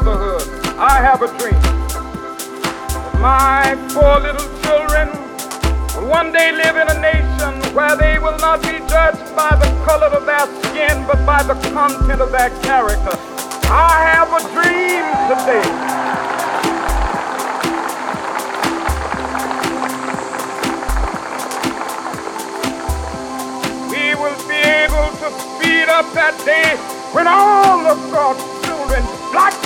table brotherhood. I have a dream my four little children will one day live in a nation where they will not be judged by the color of their skin, but by the content of their character. I have a dream today. We will be able to speed up that day when all of God's children, black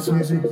House music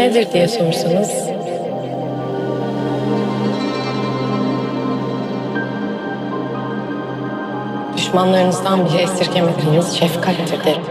nedir diye sorsanız düşmanlarınızdan bile esirgemediğiniz şefkattir derim.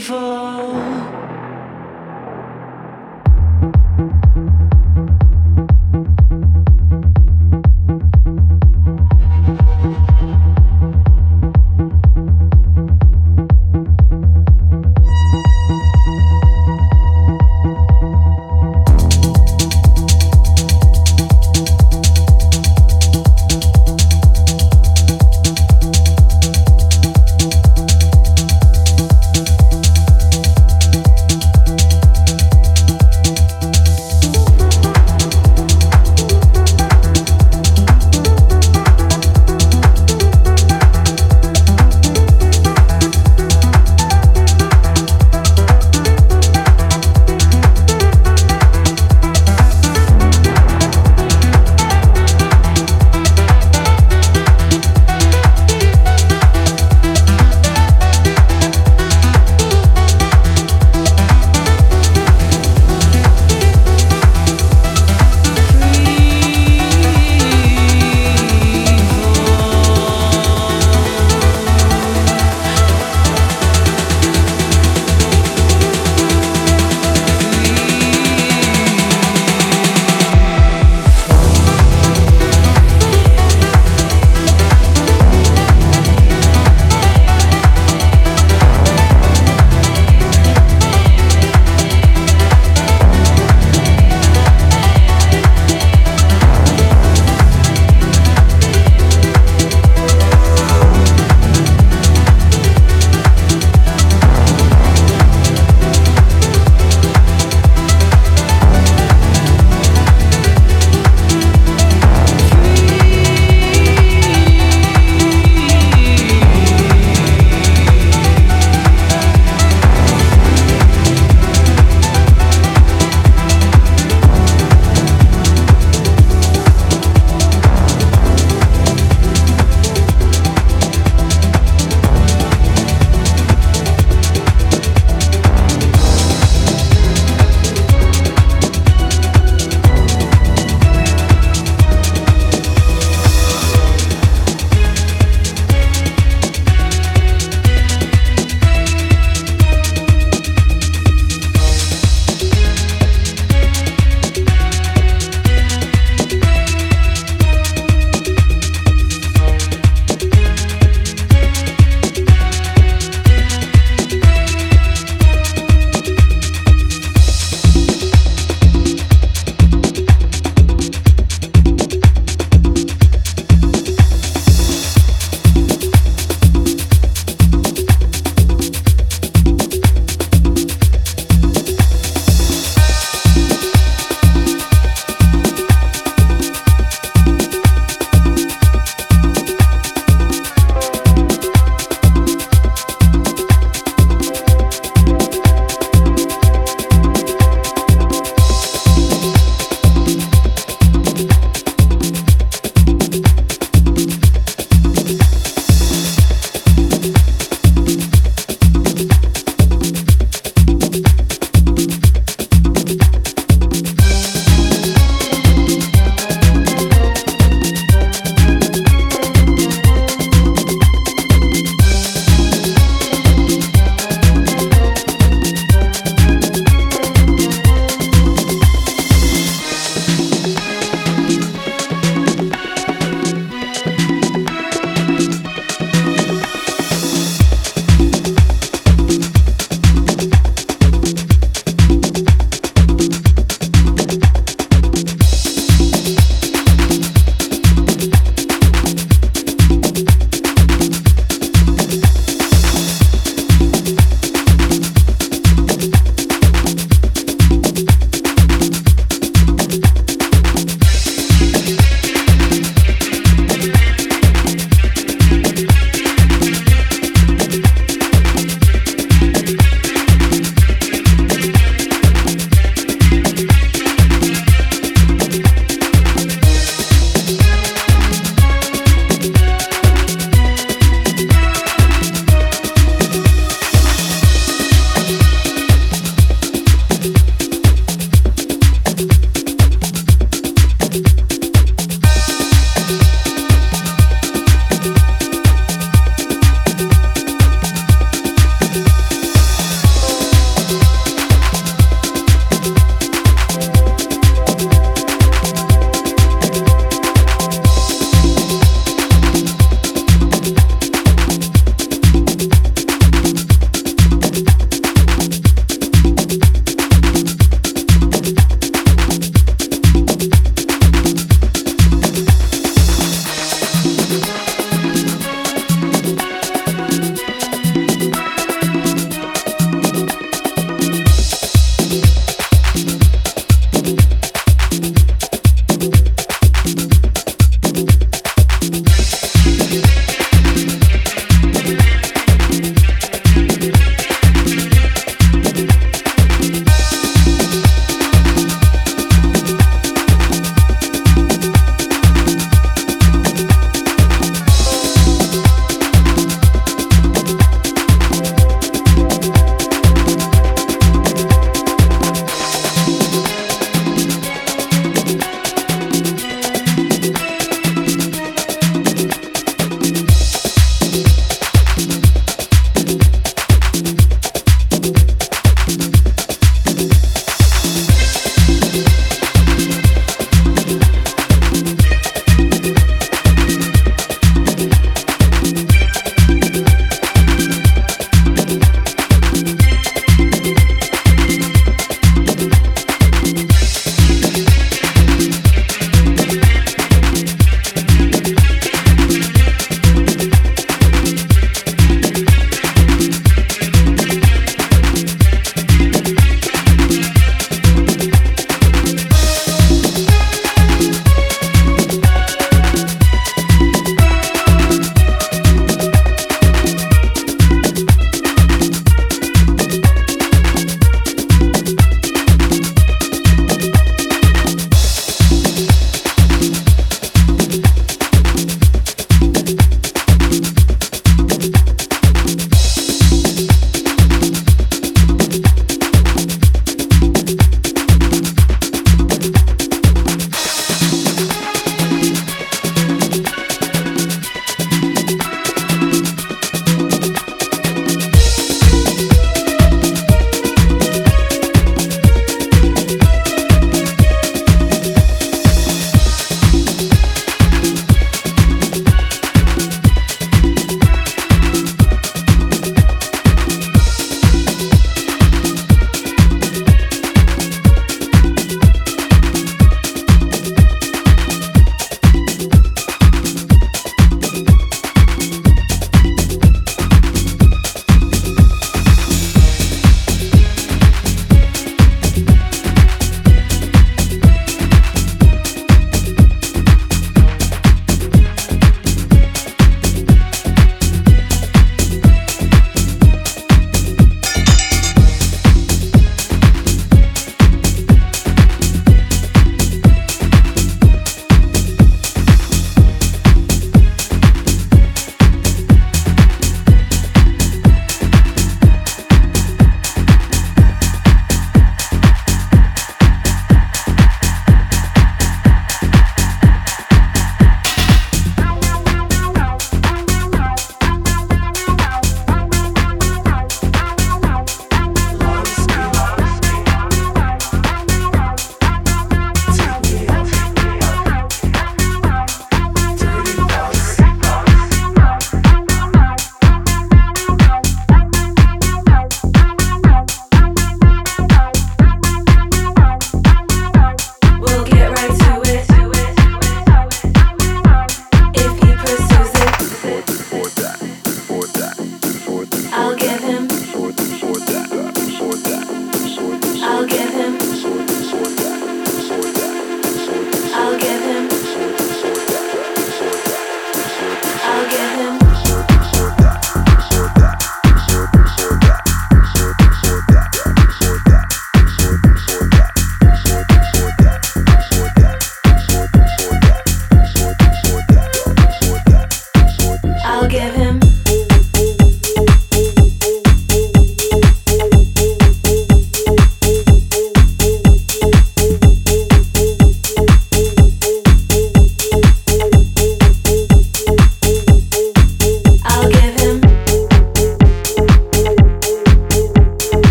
evil.